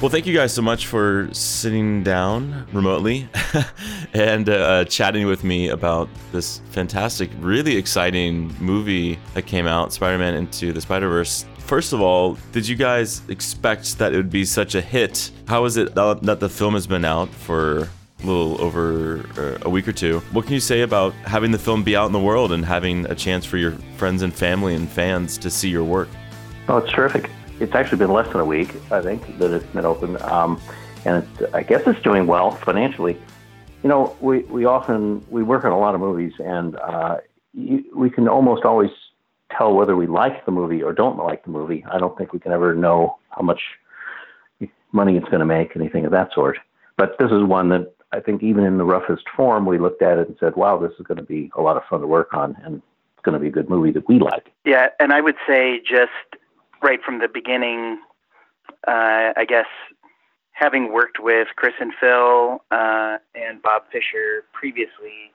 Well, thank you guys so much for sitting down remotely and uh, chatting with me about this fantastic, really exciting movie that came out, Spider Man Into the Spider Verse. First of all, did you guys expect that it would be such a hit? How is it that the film has been out for a little over uh, a week or two? What can you say about having the film be out in the world and having a chance for your friends and family and fans to see your work? Oh, it's terrific it's actually been less than a week, I think, that it's been open. Um, and it's, I guess it's doing well financially. You know, we, we often, we work on a lot of movies and uh, you, we can almost always tell whether we like the movie or don't like the movie. I don't think we can ever know how much money it's going to make, anything of that sort. But this is one that I think even in the roughest form, we looked at it and said, wow, this is going to be a lot of fun to work on and it's going to be a good movie that we like. Yeah, and I would say just right from the beginning, uh, I guess having worked with Chris and Phil uh, and Bob Fisher previously,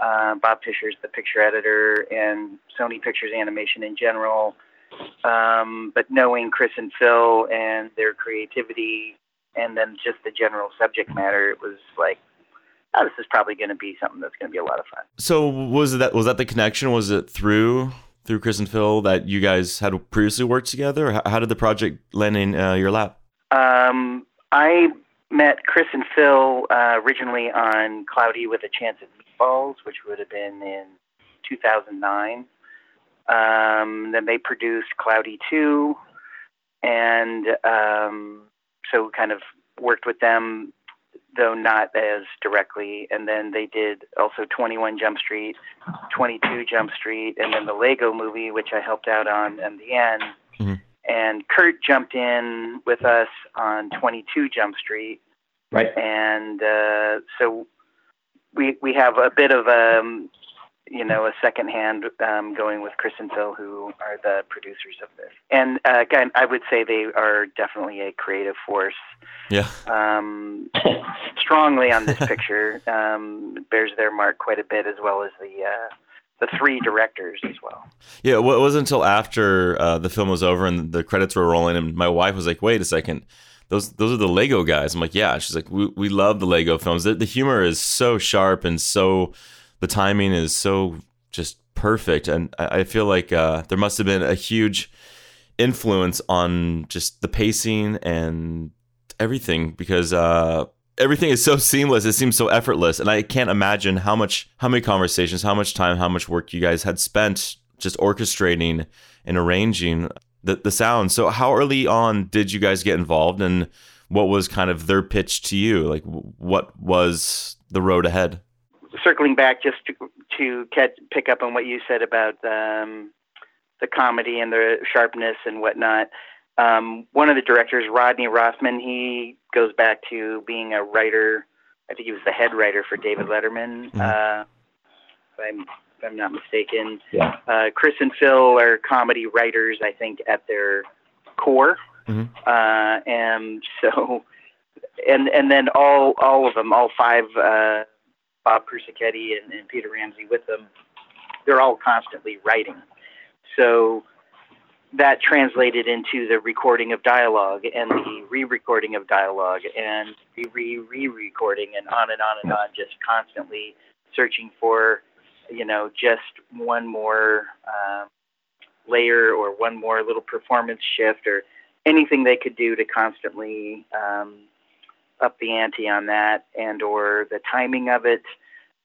uh, Bob Fisher's the picture editor and Sony Pictures Animation in general. Um, but knowing Chris and Phil and their creativity and then just the general subject matter, it was like, oh, this is probably going to be something that's going to be a lot of fun. So was that was that the connection? Was it through through Chris and Phil that you guys had previously worked together? How, did the project land in uh, your lap? Um, I met Chris and Phil uh, originally on Cloudy with a Chance of Meatballs, which would have been in 2009. Um, then they produced Cloudy 2, and um, so kind of worked with them though not as directly. And then they did also 21 Jump Street, 22 Jump Street, and then the Lego movie, which I helped out on in the end. Mm-hmm. And Kurt jumped in with us on 22 Jump Street. Right. And uh, so we we have a bit of a um, you know, a second hand um, going with Chris and Phil, who are the producers of this. And uh, again, I would say they are definitely a creative force. Yeah. Um, strongly on this picture, um, bears their mark quite a bit, as well as the. Uh, the three directors as well. Yeah, well, it wasn't until after uh, the film was over and the credits were rolling, and my wife was like, "Wait a second, those those are the Lego guys." I'm like, "Yeah." She's like, "We we love the Lego films. The, the humor is so sharp and so the timing is so just perfect, and I, feel like uh, there must have been a huge influence on just the pacing and everything because uh, everything is so seamless. It seems so effortless, and I can't imagine how much, how many conversations, how much time, how much work you guys had spent just orchestrating and arranging the the sound. So, how early on did you guys get involved, and what was kind of their pitch to you? Like, what was the road ahead? Circling back just to to catch, pick up on what you said about um, the comedy and the sharpness and whatnot. Um, one of the directors, Rodney Rothman, he goes back to being a writer. I think he was the head writer for David Letterman. Mm-hmm. Uh, if, I'm, if I'm not mistaken. Yeah. Uh, Chris and Phil are comedy writers, I think, at their core. Mm-hmm. Uh, and so, and and then all all of them, all five uh, Bob Persichetti and, and Peter Ramsey with them, they're all constantly writing. So that translated into the recording of dialogue and the re-recording of dialogue and the re-re-recording and on and on and on, just constantly searching for, you know, just one more um, layer or one more little performance shift or anything they could do to constantly um, up the ante on that and or the timing of it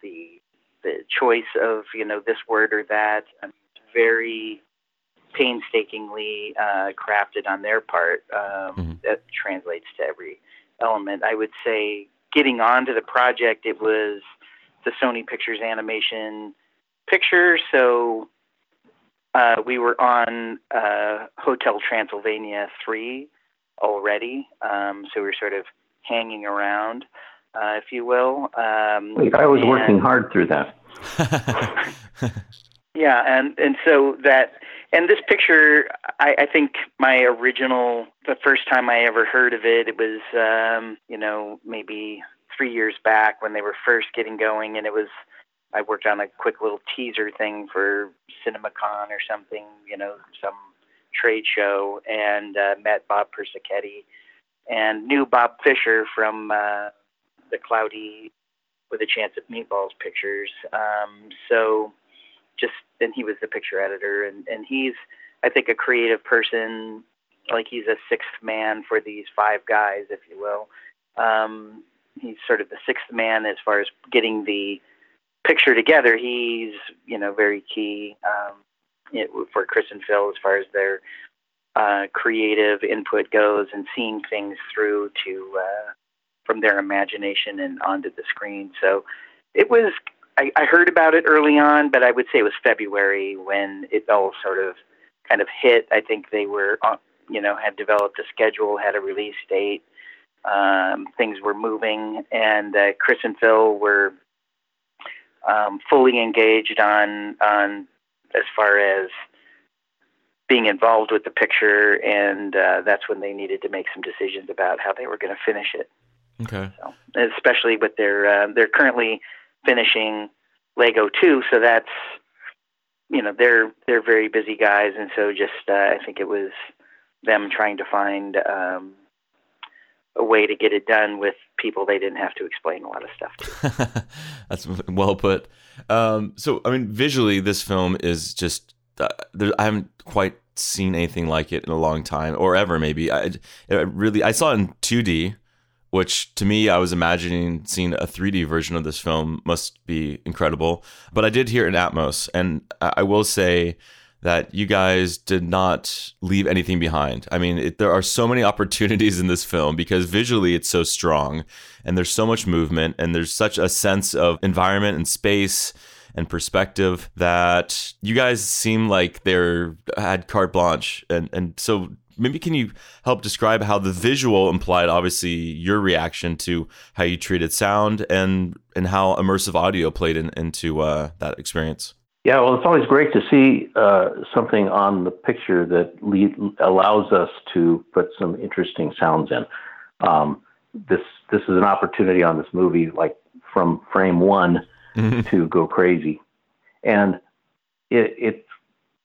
the the choice of you know this word or that um, very painstakingly uh, crafted on their part um, mm-hmm. that translates to every element i would say getting onto the project it was the sony pictures animation picture so uh, we were on uh, hotel transylvania 3 already um, so we we're sort of hanging around, uh, if you will. Um, Wait, I was and, working hard through that. yeah, and and so that and this picture, I, I think my original, the first time I ever heard of it, it was um, you know maybe three years back when they were first getting going, and it was. I worked on a quick little teaser thing for CinemaCon or something, you know, some trade show, and uh, met Bob Persichetti and knew Bob Fisher from uh, the Cloudy with a Chance of Meatballs pictures. Um, so just and he was the picture editor, and and he's I think a creative person. Like he's a sixth man for these five guys, if you will. Um, he's sort of the sixth man as far as getting the picture together. He's you know very key um, for Chris and Phil as far as their uh, creative input goes and seeing things through to uh, from their imagination and onto the screen. So it was. I, I heard about it early on, but I would say it was February when it all sort of kind of hit. I think they were, uh, you know, had developed a schedule, had a release date. Um, things were moving, and uh, Chris and Phil were um, fully engaged on on as far as being involved with the picture, and uh, that's when they needed to make some decisions about how they were going to finish it. Okay. So, especially with their uh, they're currently finishing Lego 2, so that's you know they're they're very busy guys, and so just uh, I think it was them trying to find um, a way to get it done with people they didn't have to explain a lot of stuff to. That's well put. Um, so, I mean, visually, this film is just. Uh, there, I haven't quite seen anything like it in a long time, or ever maybe. I, really I saw it in 2D, which to me I was imagining seeing a 3D version of this film must be incredible. But I did hear it in Atmos, and I will say that you guys did not leave anything behind. I mean, it, there are so many opportunities in this film because visually it's so strong and there's so much movement and there's such a sense of environment and space and perspective that you guys seem like they're had carte blanche and and so maybe can you help describe how the visual implied obviously your reaction to how you treated sound and and how immersive audio played in, into uh, that experience yeah, well, it's always great to see uh, something on the picture that allows us to put some interesting sounds in. Um, this this is an opportunity on this movie, like from frame one, mm-hmm. to go crazy, and it, it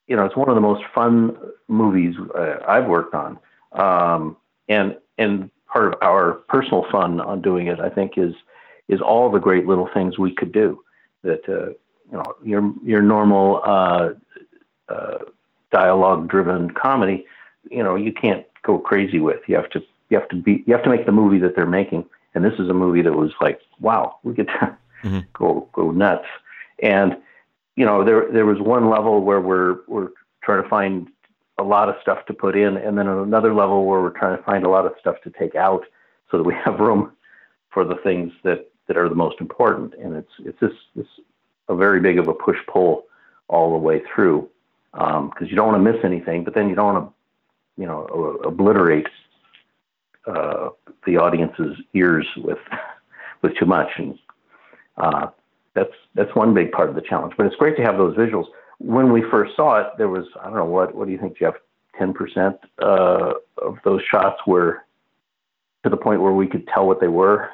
you know it's one of the most fun movies uh, I've worked on, um, and and part of our personal fun on doing it, I think, is is all the great little things we could do that. Uh, you know your your normal uh, uh, dialogue driven comedy, you know you can't go crazy with. You have to you have to be you have to make the movie that they're making. And this is a movie that was like, wow, we get to mm-hmm. go go nuts. And you know there there was one level where we're we're trying to find a lot of stuff to put in, and then another level where we're trying to find a lot of stuff to take out, so that we have room for the things that that are the most important. And it's it's this this a very big of a push pull all the way through because um, you don't want to miss anything, but then you don't want to, you know, obliterate uh, the audience's ears with with too much, and uh, that's that's one big part of the challenge. But it's great to have those visuals. When we first saw it, there was I don't know what what do you think, Jeff? Ten percent uh, of those shots were to the point where we could tell what they were.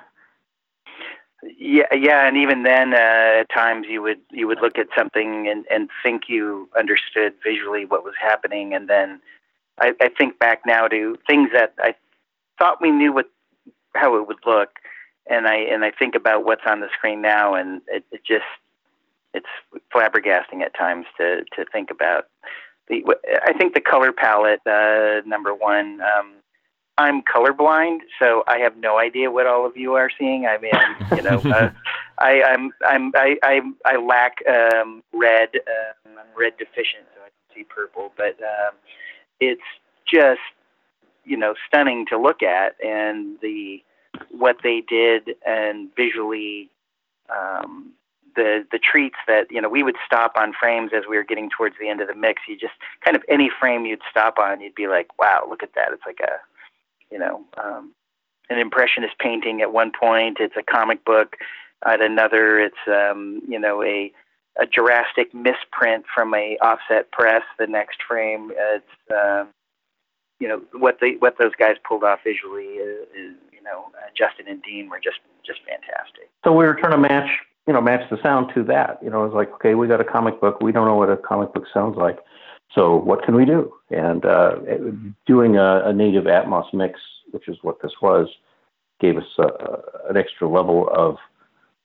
Yeah, yeah, and even then, uh, at times you would you would look at something and, and think you understood visually what was happening, and then I, I think back now to things that I thought we knew what how it would look, and I and I think about what's on the screen now, and it, it just it's flabbergasting at times to to think about. The I think the color palette, uh, number one. Um, I'm colorblind, so I have no idea what all of you are seeing. I mean, you know, uh, I, I'm I'm I I, I lack um, red. Um, I'm red deficient, so I don't see purple. But um, it's just you know stunning to look at, and the what they did and visually. Um, the the treats that you know we would stop on frames as we were getting towards the end of the mix. You just kind of any frame you'd stop on, you'd be like, "Wow, look at that!" It's like a you know, um, an impressionist painting at one point. It's a comic book at another. It's um, you know a a Jurassic misprint from a offset press. The next frame, it's uh, you know what they what those guys pulled off visually is, is you know uh, Justin and Dean were just just fantastic. So we were trying to match you know match the sound to that. You know, it was like okay, we got a comic book. We don't know what a comic book sounds like. So what can we do? And uh, doing a, a, native Atmos mix which is what this was, gave us a, an extra level of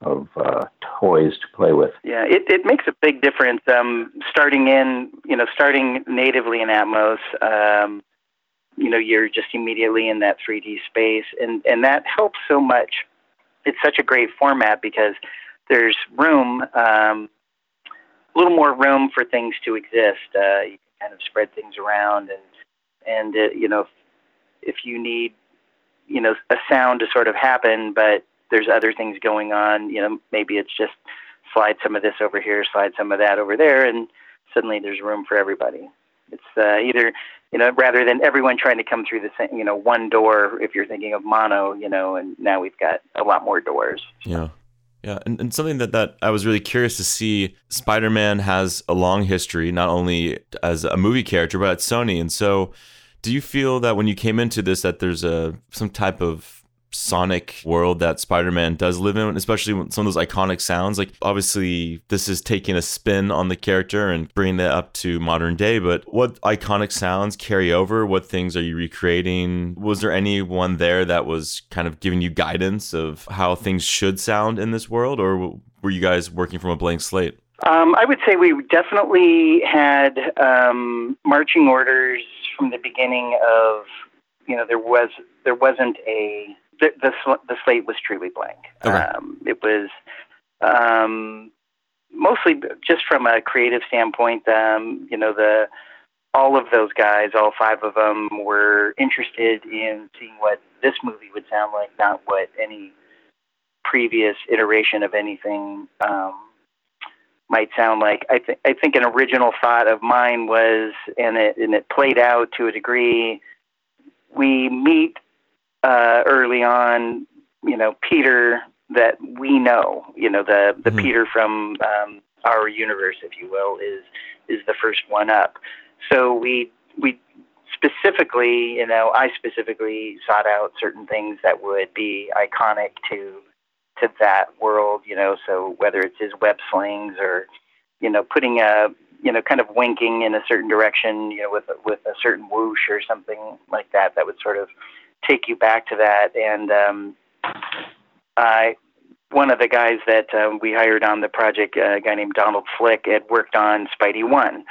of uh, toys to play with. Yeah, it, it makes a big difference. Um, starting in, you know, starting natively in Atmos, um, you know, you're just immediately in that 3D space, and and that helps so much. It's such a great format because there's room, um, a little more room for things to exist. Uh, you can kind of spread things around, and and uh, you know, if, if you need, you know, a sound to sort of happen, but there's other things going on. You know, maybe it's just slide some of this over here, slide some of that over there, and suddenly there's room for everybody. It's uh, either you know rather than everyone trying to come through the same you know one door if you're thinking of mono you know and now we've got a lot more doors. Yeah. Yeah, and, and something that, that I was really curious to see Spider Man has a long history, not only as a movie character, but at Sony. And so, do you feel that when you came into this, that there's a some type of sonic world that Spider-Man does live in, especially some of those iconic sounds. Like obviously this is taking a spin on the character and bringing it up to modern day, but what iconic sounds carry over? What things are you recreating? Was there anyone there that was kind of giving you guidance of how things should sound in this world or were you guys working from a blank slate? Um, I would say we definitely had um, marching orders from the beginning of you know there was there wasn't a the the, the slate was truly blank. Okay. Um, it was um, mostly just from a creative standpoint. Um, you know, the all of those guys, all five of them, were interested in seeing what this movie would sound like, not what any previous iteration of anything um, might sound like. I think I think an original thought of mine was, and it and it played out to a degree. We meet uh, early on, you know, Peter that we know, you know, the the mm-hmm. Peter from um, our universe, if you will, is is the first one up. So we we specifically, you know, I specifically sought out certain things that would be iconic to to that world, you know. So whether it's his web slings or, you know, putting a you know, kind of winking in a certain direction, you know, with a, with a certain whoosh or something like that, that would sort of take you back to that. And um, I, one of the guys that um, we hired on the project, uh, a guy named Donald Flick, had worked on Spidey One,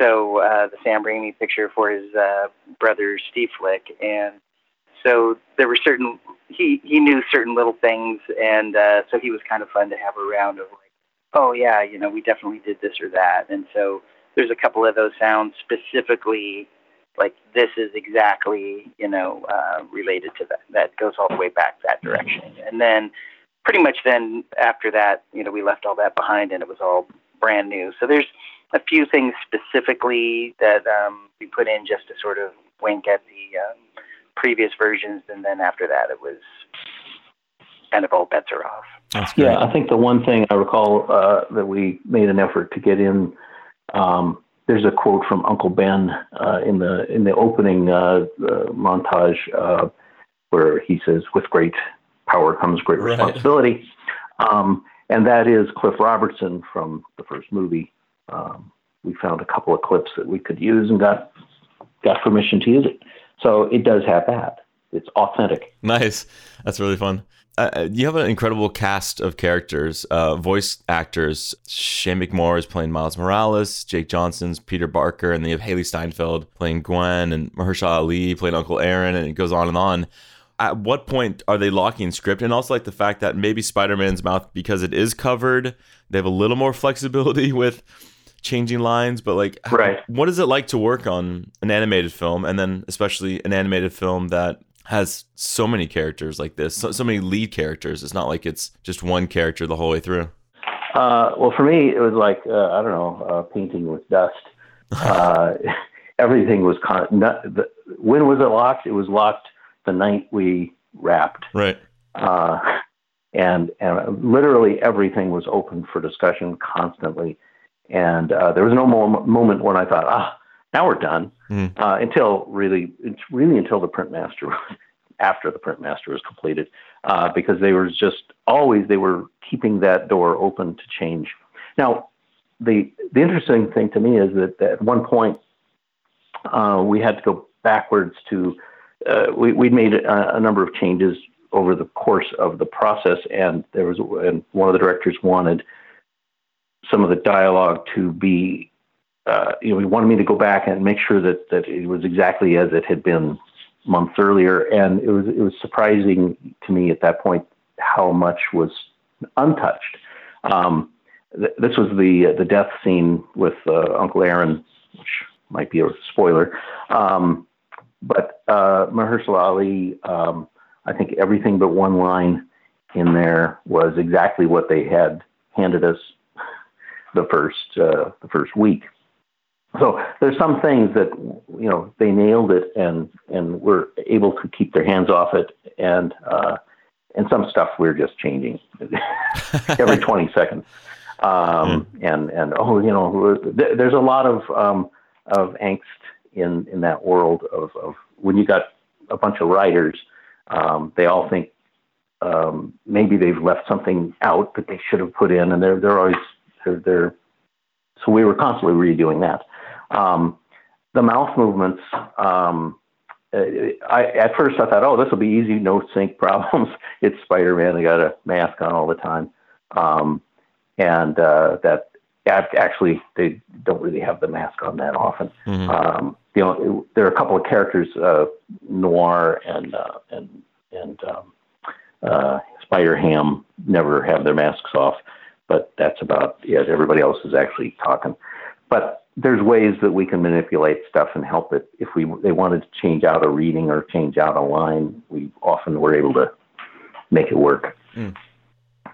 so uh, the Sam Raimi picture for his uh, brother Steve Flick, and so there were certain he he knew certain little things, and uh, so he was kind of fun to have around. Of like, oh yeah, you know, we definitely did this or that, and so there's a couple of those sounds specifically like this is exactly you know uh, related to that. That goes all the way back that direction, and then pretty much then after that, you know, we left all that behind and it was all brand new. So there's a few things specifically that um, we put in just to sort of wink at the um, previous versions, and then after that, it was kind of all bets are off. Yeah, I think the one thing I recall uh, that we made an effort to get in um, there's a quote from Uncle Ben uh, in the in the opening uh, uh, montage uh, where he says, "With great power comes great right. responsibility," um, and that is Cliff Robertson from the first movie. Um, we found a couple of clips that we could use and got got permission to use it. So it does have that. It's authentic. Nice. That's really fun. Uh, uh, you have an incredible cast of characters, uh, voice actors. Shameik Moore is playing Miles Morales, Jake Johnson's Peter Parker, and then you have Hailee Steinfeld playing Gwen, and Mahershala Ali playing Uncle Aaron, and it goes on and on. At what point are they locking script? And also like the fact that maybe Spider-Man's mouth, because it is covered, they have a little more flexibility with changing lines. But like, right. what is it like to work on an animated film, and then especially an animated film that has so many characters like this, so, so many lead characters. It's not like it's just one character the whole way through. Uh, well, for me, it was like uh, I don't know, uh, painting with dust. Uh, everything was con- not, the, when was it locked? It was locked the night we wrapped. Right. Uh, and and literally everything was open for discussion constantly. And uh, there was no mo- moment when I thought, ah, now we're done. Mm. Uh, until really, it's really until the print master, after the print master was completed, uh, because they were just always they were keeping that door open to change. Now, the the interesting thing to me is that, that at one point uh, we had to go backwards to uh, we we made a, a, number of changes over the course of the process, and there was and one of the directors wanted some of the dialogue to be, uh, you know, he wanted me to go back and make sure that that it was exactly as it had been months earlier, and it was it was surprising to me at that point how much was untouched. Um, th- this was the the death scene with uh, Uncle Aaron, which might be a spoiler. Um, but uh, Mahershala Ali, um, I think everything but one line in there was exactly what they had handed us the first uh, the first week. So there's some things that you know they nailed it and and were able to keep their hands off it and uh, and some stuff we're just changing every 20 seconds. Um, and and oh you know there's a lot of um, of angst in in that world of, of when you got a bunch of writers, um, they all think um, maybe they've left something out that they should have put in, and they're they're always they're, they're so we were constantly redoing that. Um, the mouth movements. Um, I, at first I thought, oh, this will be easy, no sync problems. it's Spider-Man. They got a mask on all the time, um, and uh, that actually they don't really have the mask on that often. Mm-hmm. Um, you know, there are a couple of characters, uh, Noir and uh, and and um, uh, Spider Ham, never have their masks off, but that's about it. Everybody else is actually talking. But there's ways that we can manipulate stuff and help it. If we they wanted to change out a reading or change out a line, we often were able to make it work. Mm.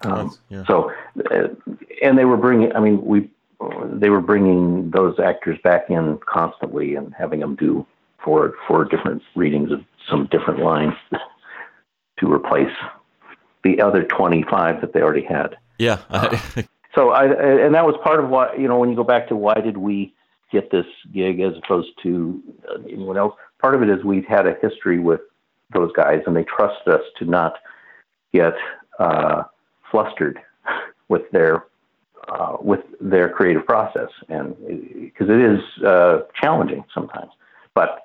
Um, yeah. So, uh, and they were bringing. I mean, we they were bringing those actors back in constantly and having them do four four different readings of some different lines to replace the other 25 that they already had. Yeah. uh, so I and that was part of why you know when you go back to why did we get this gig as opposed to anyone else. Part of it is we've had a history with those guys and they trust us to not get uh, flustered with their uh, with their creative process, and because it is uh, challenging sometimes, but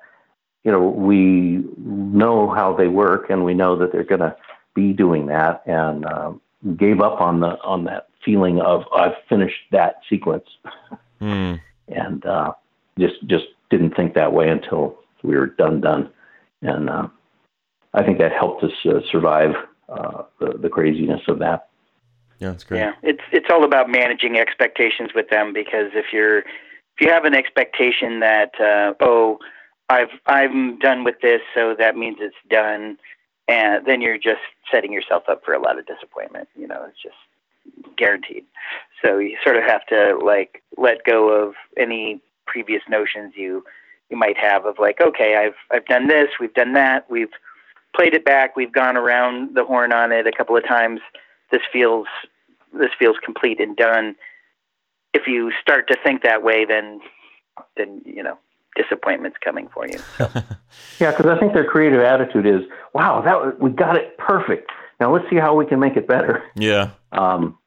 you know we know how they work, and we know that they're going to be doing that, and uh, gave up on the on that feeling of I've finished that sequence, mm. and uh, just just didn't think that way until we were done done, and uh, I think that helped us uh, survive uh, the the craziness of that. Yeah, it's great. Yeah, it's it's all about managing expectations with them because if you're if you have an expectation that uh, oh I've I'm done with this, so that means it's done, and then you're just setting yourself up for a lot of disappointment. You know, it's just guaranteed. So you sort of have to like let go of any previous notions you you might have of like okay I've I've done this, we've done that, we've played it back, we've gone around the horn on it a couple of times. This feels this feels complete and done. If you start to think that way, then then you know disappointment's coming for you. So. yeah, because I think their creative attitude is, "Wow, that we got it perfect. Now let's see how we can make it better." Yeah. Um,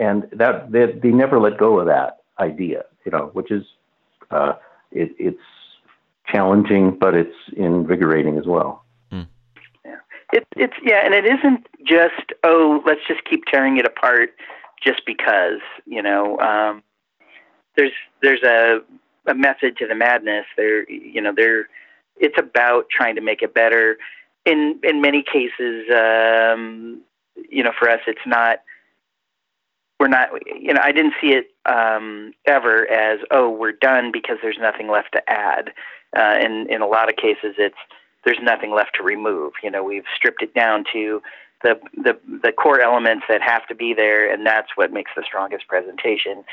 and that they, they never let go of that idea, you know, which is uh, it, it's challenging, but it's invigorating as well. It, it's yeah, and it isn't just oh, let's just keep tearing it apart just because you know. Um, there's there's a a method to the madness. There, you know, there. It's about trying to make it better. In in many cases, um, you know, for us, it's not. We're not. You know, I didn't see it um, ever as oh, we're done because there's nothing left to add. Uh, in in a lot of cases, it's there's nothing left to remove. You know, we've stripped it down to the the the core elements that have to be there, and that's what makes the strongest presentation.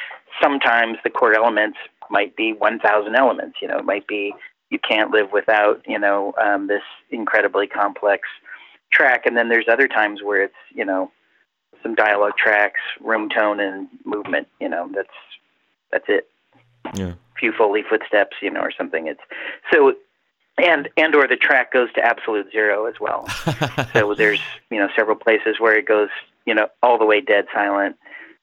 Sometimes the core elements might be 1,000 elements. You know, it might be you can't live without you know um, this incredibly complex track, and then there's other times where it's you know some dialogue tracks, room tone, and movement. You know, that's that's it. Yeah. A few Foley footsteps, you know, or something. It's so and and or the track goes to absolute zero as well. so there's you know several places where it goes you know all the way dead silent,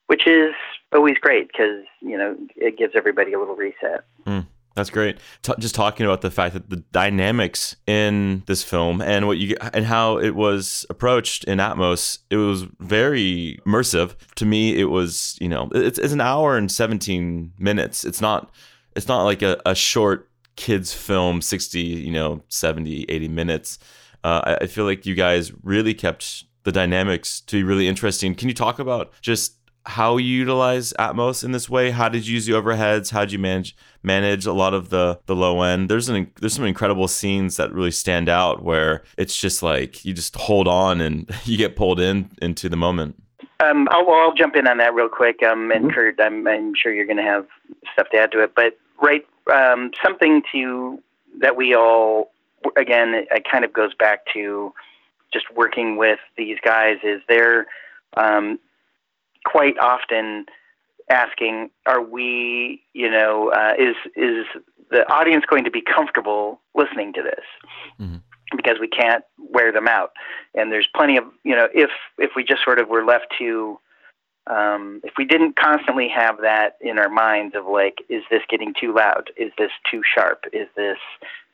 which is always great because you know it gives everybody a little reset. Mm, that's great. T- just talking about the fact that the dynamics in this film and what you and how it was approached in Atmos, it was very immersive. To me, it was you know it's, it's an hour and seventeen minutes. It's not it's not like a, a short kids film 60 you know 70 80 minutes uh, I, I feel like you guys really kept the dynamics to be really interesting can you talk about just how you utilize Atmos in this way. How did you use the overheads? How did you manage manage a lot of the the low end? There's an there's some incredible scenes that really stand out where it's just like you just hold on and you get pulled in into the moment. Um, I'll, I'll jump in on that real quick. Um, and mm-hmm. Kurt, I'm, I'm sure you're going to have stuff to add to it. But right, um, something to that we all again, it kind of goes back to just working with these guys. Is they're um, quite often asking, "Are we, you know, uh, is is the audience going to be comfortable listening to this?" Mm-hmm. Because we can't wear them out, and there's plenty of, you know, if if we just sort of were left to um, if we didn't constantly have that in our minds of like, is this getting too loud? Is this too sharp? Is this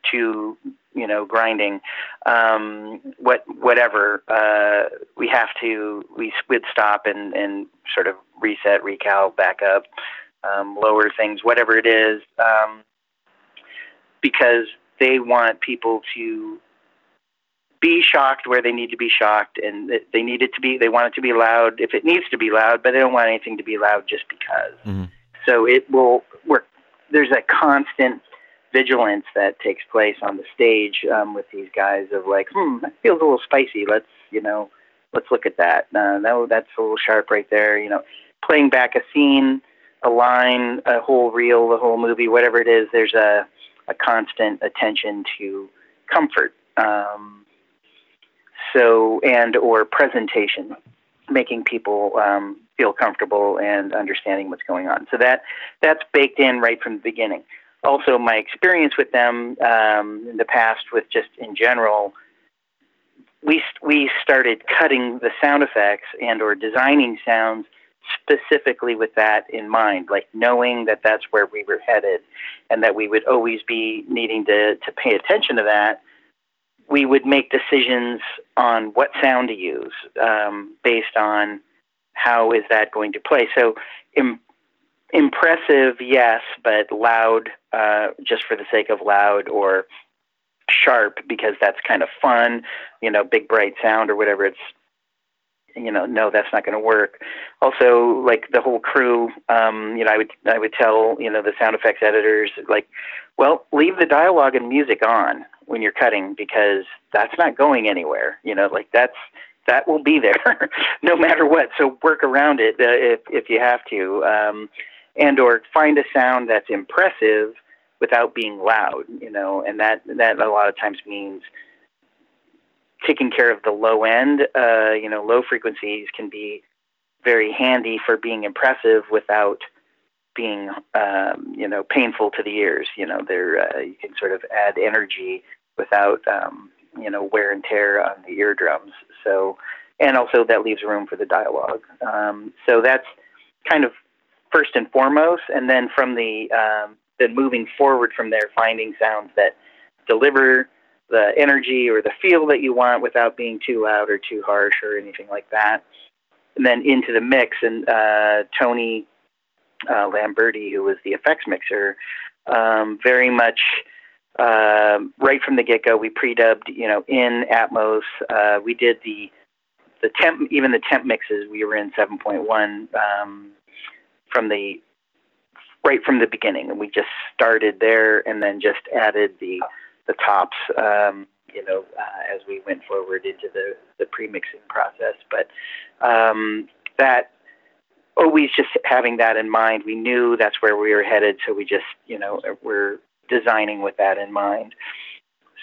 too, you know, grinding? Um, what, whatever. Uh, we have to. We would stop and and sort of reset, recal, back up, um, lower things, whatever it is, um, because they want people to be shocked where they need to be shocked, and they need it to be. They want it to be loud if it needs to be loud, but they don't want anything to be loud just because. Mm-hmm. So it will work. There's a constant vigilance that takes place on the stage um, with these guys of like, hmm, that feels a little spicy. Let's you know, let's look at that. Uh, no, that's a little sharp right there. You know, playing back a scene, a line, a whole reel, the whole movie, whatever it is. There's a a constant attention to comfort. Um, so and or presentation, making people um, feel comfortable and understanding what's going on. So that that's baked in right from the beginning. Also, my experience with them um, in the past, with just in general, we we started cutting the sound effects and or designing sounds specifically with that in mind, like knowing that that's where we were headed, and that we would always be needing to to pay attention to that we would make decisions on what sound to use um, based on how is that going to play. So, Im- impressive, yes, but loud, uh, just for the sake of loud, or sharp because that's kind of fun. You know, big bright sound or whatever. It's you know, no, that's not going to work. Also, like the whole crew, um, you know, I would I would tell you know the sound effects editors like, well, leave the dialogue and music on when you're cutting because that's not going anywhere. You know, like that's that will be there no matter what. So work around it uh, if if you have to, um, and or find a sound that's impressive without being loud. You know, and that that a lot of times means taking care of the low end. Uh, you know, low frequencies can be very handy for being impressive without being um, you know painful to the ears. You know, there uh, you can sort of add energy without um, you know wear and tear on the eardrums. So, and also that leaves room for the dialogue. Um, so that's kind of first and foremost, and then from the um, then moving forward from there, finding sounds that deliver the energy or the feel that you want without being too loud or too harsh or anything like that. And then into the mix, and uh, Tony uh, Lamberti, who was the effects mixer, um, very much uh, right from the get go. We pre-dubbed, you know, in Atmos. Uh, we did the the temp, even the temp mixes. We were in 7.1 um, from the right from the beginning, and we just started there, and then just added the the tops, um, you know, uh, as we went forward into the, the pre-mixing process. But um, that always just having that in mind, we knew that's where we were headed. So we just, you know, we're designing with that in mind.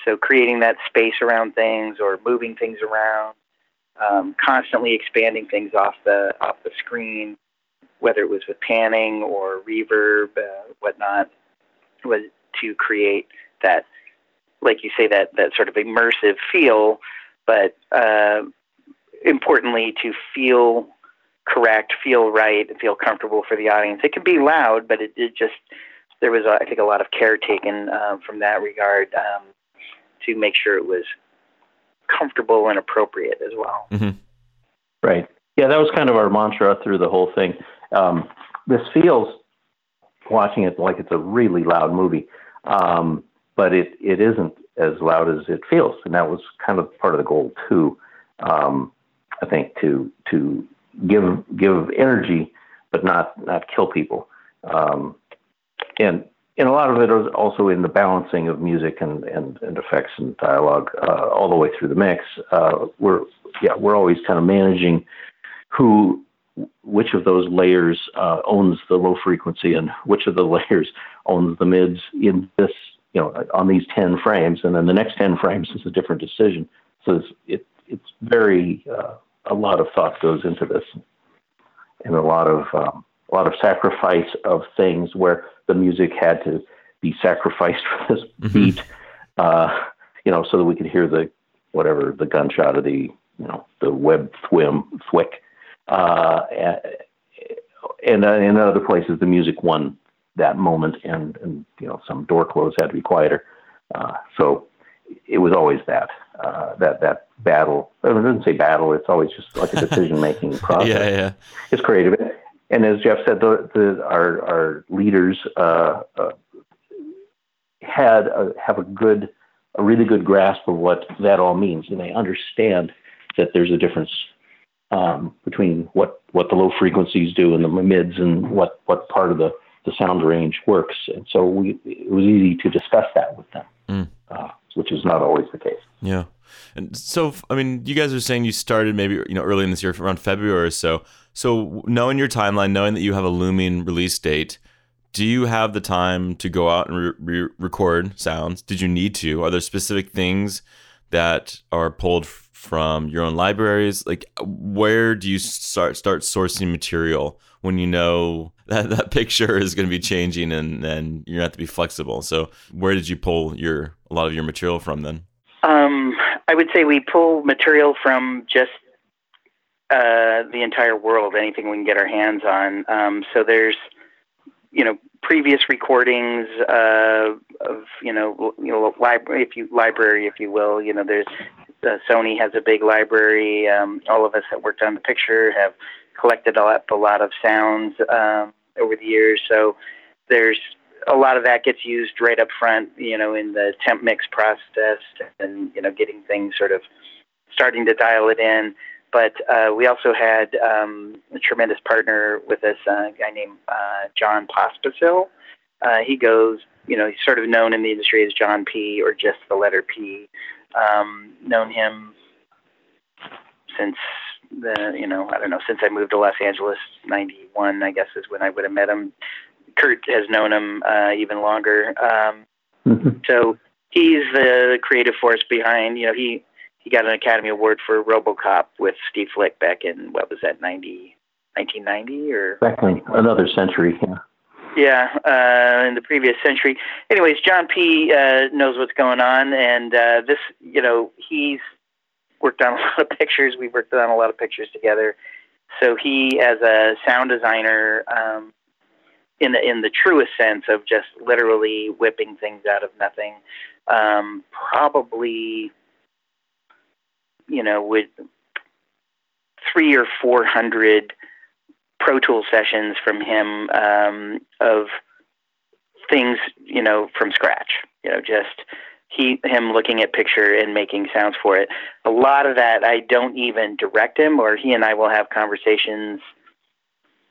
So creating that space around things or moving things around, um, constantly expanding things off the off the screen, whether it was with panning or reverb, uh, whatnot, was to create that like you say, that that sort of immersive feel, but uh, importantly, to feel correct, feel right, and feel comfortable for the audience. It can be loud, but it, it just there was, I think, a lot of care taken uh, from that regard um, to make sure it was comfortable and appropriate as well. Mm-hmm. Right. Yeah, that was kind of our mantra through the whole thing. Um, this feels, watching it like it's a really loud movie, um, but it, it isn't as loud as it feels, and that was kind of part of the goal too. Um, I think to to give give energy, but not not kill people. Um, and and a lot of it is also in the balancing of music and, and, and effects and dialogue uh, all the way through the mix. Uh, we're yeah we're always kind of managing who which of those layers uh, owns the low frequency and which of the layers owns the mids in this you know on these 10 frames and then the next 10 frames is a different decision so it's it, it's very uh, a lot of thought goes into this and a lot of um, a lot of sacrifice of things where the music had to be sacrificed for this mm-hmm. beat, uh, you know, so that we could hear the whatever the gunshot of the you know the web thwim thwick, uh, and uh, in other places the music won that moment, and and you know some door close had to be quieter, uh, so it was always that uh, that that battle. I didn't say battle. It's always just like a decision making process. yeah, yeah. It's creative and as Jeff said, the, the, our, our leaders uh, uh, had a, have a good, a really good grasp of what that all means, and they understand that there's a difference um, between what, what the low frequencies do and the mids, and what, what part of the, the sound range works. And so we, it was easy to discuss that with them, mm. uh, which is not always the case. Yeah. And so, I mean, you guys are saying you started maybe you know early in this year, around February or so. So, knowing your timeline, knowing that you have a looming release date, do you have the time to go out and re- re- record sounds? Did you need to? Are there specific things that are pulled from your own libraries? Like, where do you start start sourcing material when you know that that picture is going to be changing and and you're going to have to be flexible? So, where did you pull your a lot of your material from then? Um, I would say we pull material from just uh, the entire world, anything we can get our hands on. Um, so there's, you know, previous recordings uh, of, you know, you know, library, if you library, if you will. You know, there's uh, Sony has a big library. Um, all of us that worked on the picture have collected up a lot of sounds um, over the years. So there's a lot of that gets used right up front, you know, in the temp mix process and you know getting things sort of starting to dial it in. But uh, we also had um, a tremendous partner with us, uh, a guy named uh, John Pospisil. Uh, he goes, you know, he's sort of known in the industry as John P. or just the letter P. Um, known him since the, you know, I don't know, since I moved to Los Angeles, '91, I guess is when I would have met him. Kurt has known him uh, even longer. Um, mm-hmm. So he's the creative force behind. You know, he he got an Academy Award for RoboCop with Steve Flick back in what was that 90, 1990 or back in another century. Yeah. Yeah, uh, in the previous century. Anyways, John P. Uh, knows what's going on, and uh, this, you know, he's worked on a lot of pictures. We've worked on a lot of pictures together. So he, as a sound designer, um, in the in the truest sense of just literally whipping things out of nothing. Um, probably, you know, with three or four hundred Pro Tool sessions from him um, of things, you know, from scratch. You know, just he him looking at picture and making sounds for it. A lot of that I don't even direct him, or he and I will have conversations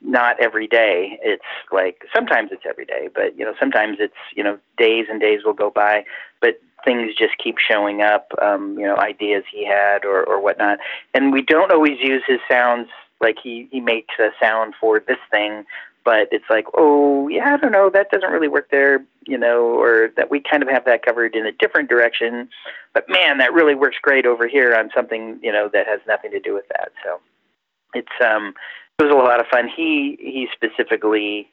not every day. It's like sometimes it's every day, but you know sometimes it's you know days and days will go by, but things just keep showing up. Um, you know ideas he had or or whatnot, and we don't always use his sounds. Like he he makes a sound for this thing, but it's like oh yeah I don't know that doesn't really work there. You know, or that we kind of have that covered in a different direction. But man, that really works great over here on something you know that has nothing to do with that. So it's um it was a lot of fun. He he specifically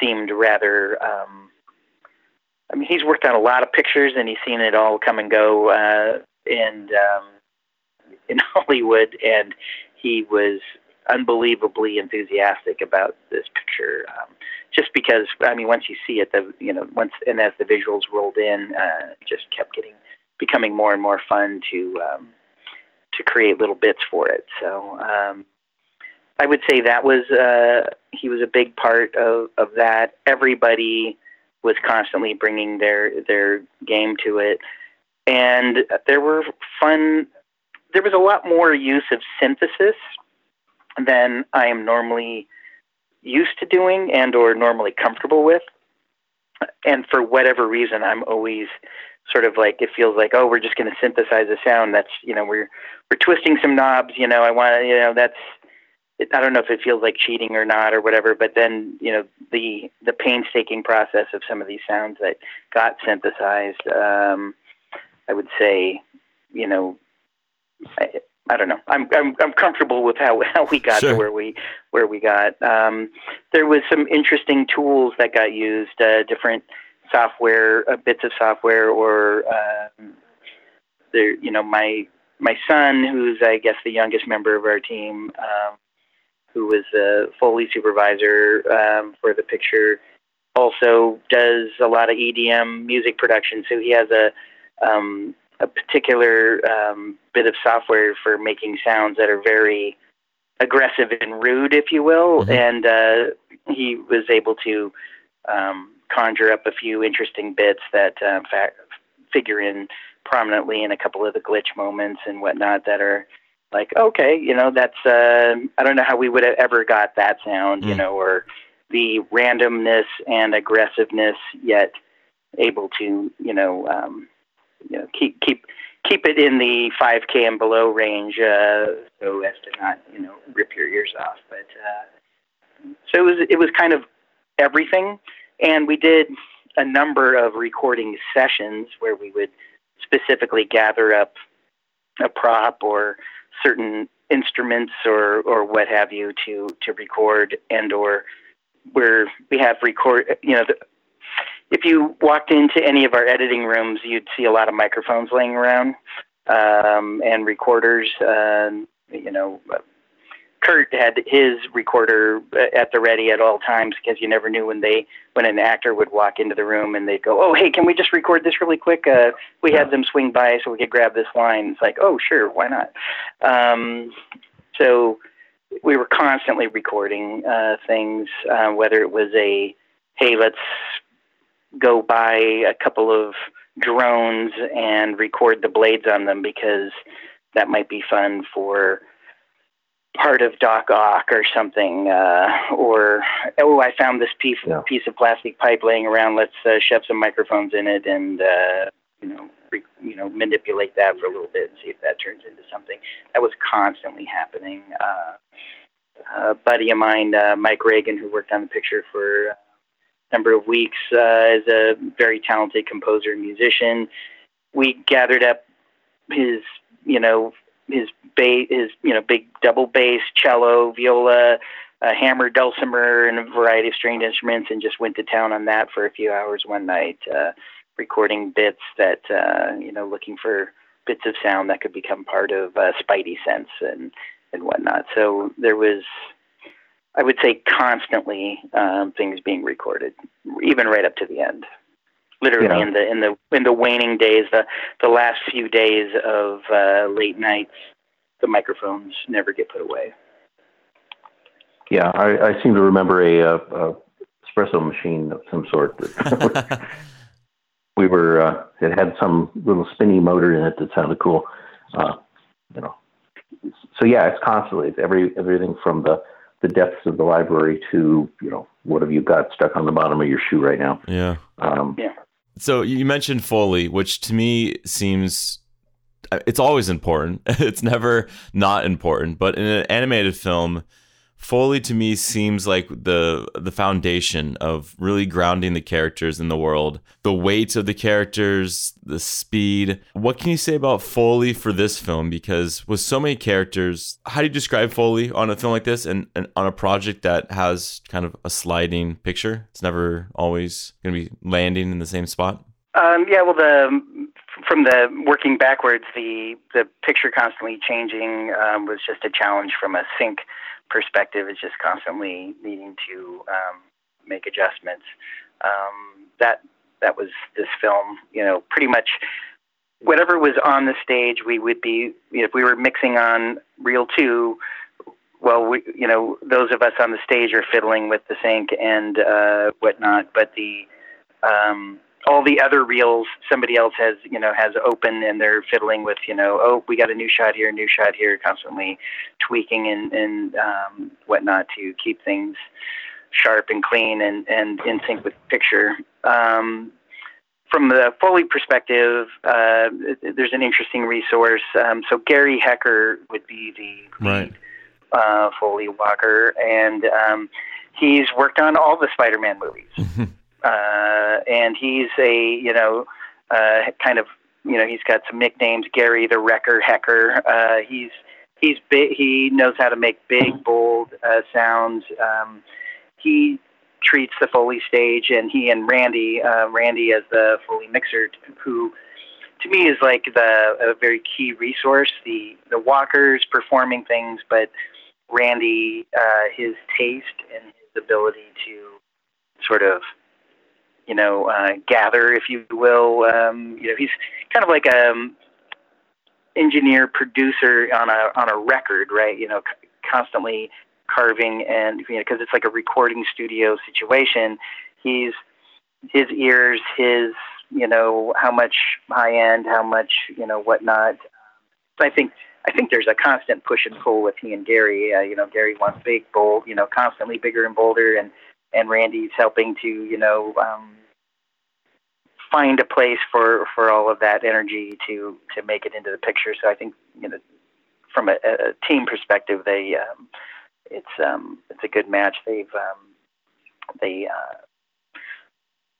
seemed rather. Um, I mean, he's worked on a lot of pictures and he's seen it all come and go, uh, and um, in Hollywood, and he was unbelievably enthusiastic about this picture. Um, just because I mean, once you see it, the you know once and as the visuals rolled in, uh, it just kept getting becoming more and more fun to um, to create little bits for it. So um, I would say that was uh, he was a big part of of that. Everybody was constantly bringing their their game to it, and there were fun. There was a lot more use of synthesis than I am normally used to doing and or normally comfortable with. And for whatever reason, I'm always sort of like it feels like oh we're just going to synthesize a sound that's you know we're we're twisting some knobs you know I want to you know that's I don't know if it feels like cheating or not or whatever but then you know the the painstaking process of some of these sounds that got synthesized um, I would say you know I, I don't know. I'm I'm I'm comfortable with how how we got sure. to where we where we got. Um, there was some interesting tools that got used, uh, different software, uh, bits of software, or um, there. You know, my my son, who's I guess the youngest member of our team, um, who was a Foley supervisor um, for the picture, also does a lot of EDM music production. So he has a um, a particular um, bit of software for making sounds that are very aggressive and rude, if you will. Mm-hmm. And uh, he was able to um, conjure up a few interesting bits that uh, fa- figure in prominently in a couple of the glitch moments and whatnot that are like, okay, you know, that's, uh, I don't know how we would have ever got that sound, mm. you know, or the randomness and aggressiveness, yet able to, you know, um, you know, keep keep keep it in the 5K and below range, uh, so as to not you know rip your ears off. But uh, so it was it was kind of everything, and we did a number of recording sessions where we would specifically gather up a prop or certain instruments or or what have you to to record and or where we have record you know the, if you walked into any of our editing rooms, you'd see a lot of microphones laying around um, and recorders. Uh, you know, Curt had his recorder at the ready at all times because you never knew when they when an actor would walk into the room and they'd go, "Oh, hey, can we just record this really quick?" Uh, we had them swing by so we could grab this line. It's like, "Oh, sure, why not?" Um, so we were constantly recording uh, things, uh, whether it was a hey, let's go buy a couple of drones and record the blades on them because that might be fun for part of Doc Ock or something, uh, or oh, I found this piece yeah. piece of plastic pipe laying around. Let's uh, shove some microphones in it and uh, you know re- you know manipulate that for a little bit and see if that turns into something. That was constantly happening. Uh, a buddy of mine, uh, Mike Reagan, who worked on the picture for number of weeks uh, as a very talented composer and musician. We gathered up his, you know, his bass, his you know, big double bass, cello, viola, hammer, dulcimer, and a variety of stringed instruments, and just went to town on that for a few hours one night, uh, recording bits that uh, you know, looking for bits of sound that could become part of uh, Spidey sense and and whatnot. So there was I would say constantly um, things being recorded, even right up to the end. Literally yeah. in the in the in the waning days, the the last few days of uh, late nights, the microphones never get put away. Yeah, I, I seem to remember a, a, a espresso machine of some sort. we were uh, it had some little spinny motor in it that sounded cool. Uh, you know, so yeah, it's constantly it's every everything from the the depths of the library to you know what have you got stuck on the bottom of your shoe right now. Yeah. Um, yeah. So you mentioned Foley, which to me seems it's always important. it's never not important, but in an animated film Foley to me seems like the the foundation of really grounding the characters in the world. The weight of the characters, the speed. What can you say about Foley for this film? Because with so many characters, how do you describe Foley on a film like this and, and on a project that has kind of a sliding picture? It's never always going to be landing in the same spot. Um, yeah, well, the from the working backwards, the the picture constantly changing um, was just a challenge from a sync perspective is just constantly needing to um, make adjustments. Um, that that was this film. You know, pretty much whatever was on the stage, we would be. If we were mixing on reel two, well, we, you know, those of us on the stage are fiddling with the sync and uh, whatnot, but the um, all the other reels somebody else has you know has open and they're fiddling with you know oh we got a new shot here new shot here constantly tweaking and and um, whatnot to keep things sharp and clean and and in sync with the picture um, from the Foley perspective, uh, there's an interesting resource. Um, so Gary Hecker would be the right. uh, Foley Walker, and um, he's worked on all the Spider-Man movies. uh, and he's a you know uh, kind of you know he's got some nicknames Gary the Wrecker Hecker. Uh, he's he's big. He knows how to make big bold uh, sounds. Um, he treats the Foley stage, and he and Randy, uh, Randy as the Foley mixer, who to me is like the a very key resource. The the Walkers performing things, but Randy, uh, his taste and his ability to sort of you know, uh, gather, if you will. Um, you know, he's kind of like a um, engineer producer on a on a record, right? You know, c- constantly carving and you know, because it's like a recording studio situation. He's his ears, his you know, how much high end, how much you know, whatnot. So I think I think there's a constant push and pull with he and Gary. Uh, you know, Gary wants big, bold, you know, constantly bigger and bolder, and and Randy's helping to you know um, find a place for for all of that energy to to make it into the picture. So I think you know from a, a team perspective, they um, it's um, it's a good match. They've um, they uh,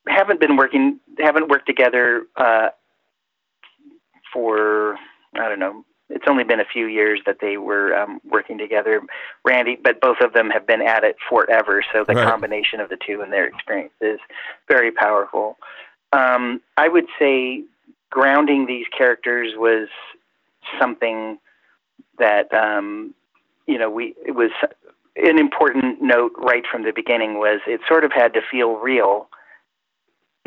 haven't been working haven't worked together uh, for I don't know it's only been a few years that they were um, working together, Randy. But both of them have been at it forever, so the right. combination of the two and their experience is very powerful. Um, I would say grounding these characters was something that um, you know we it was an important note right from the beginning was it sort of had to feel real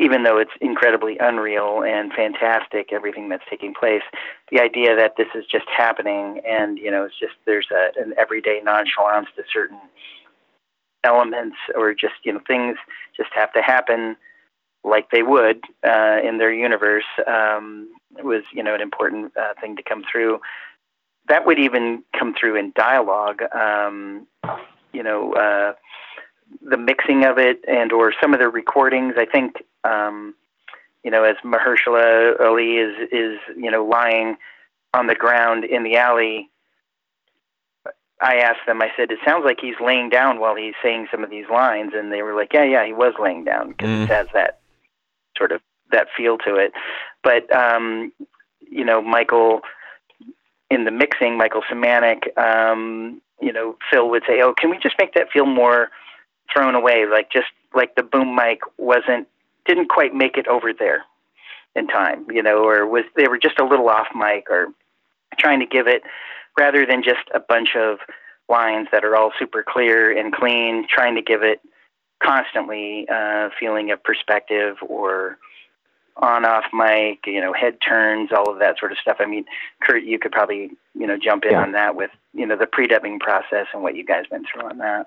even though it's incredibly unreal and fantastic, everything that's taking place, the idea that this is just happening and, you know, it's just there's a, an everyday nonchalance to certain elements or just, you know, things just have to happen like they would uh, in their universe um, was, you know, an important uh, thing to come through. That would even come through in dialogue. Um, you know, uh, the mixing of it and or some of the recordings. I think um, you know as Mahershala Ali is is you know lying on the ground in the alley. I asked them. I said, "It sounds like he's laying down while he's saying some of these lines," and they were like, "Yeah, yeah, he was laying down because mm. it has that sort of that feel to it." But um, you know, Michael in the mixing, Michael Semanick, um, you know, Phil would say, "Oh, can we just make that feel more thrown away, like just like the boom mic wasn't didn't quite make it over there in time, you know, or was they were just a little off mic or trying to give it rather than just a bunch of lines that are all super clear and clean, trying to give it constantly uh, feeling of perspective or on off mic, you know, head turns, all of that sort of stuff. I mean, Curt, you could probably, you know, jump in yeah. on that with, you know, the pre-dubbing process and what you guys been through on that.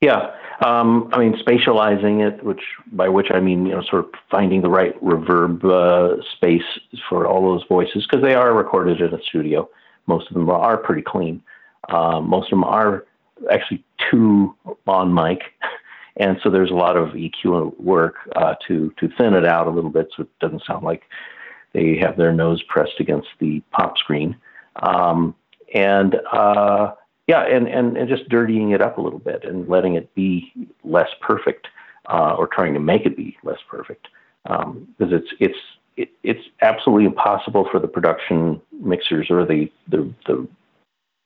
Yeah, um, I mean spatializing it, which by which I mean you know sort of finding the right reverb uh, space for all those voices because they are recorded in a studio. Most of them are pretty clean. Uh, most of them are actually two on mic, and so there's a lot of EQ work uh, to to thin it out a little bit so it doesn't sound like they have their nose pressed against the pop screen. Um, and uh, yeah, and, and, and just dirtying it up a little bit and letting it be less perfect, uh, or trying to make it be less perfect, because um, it's it's it, it's absolutely impossible for the production mixers or the the the,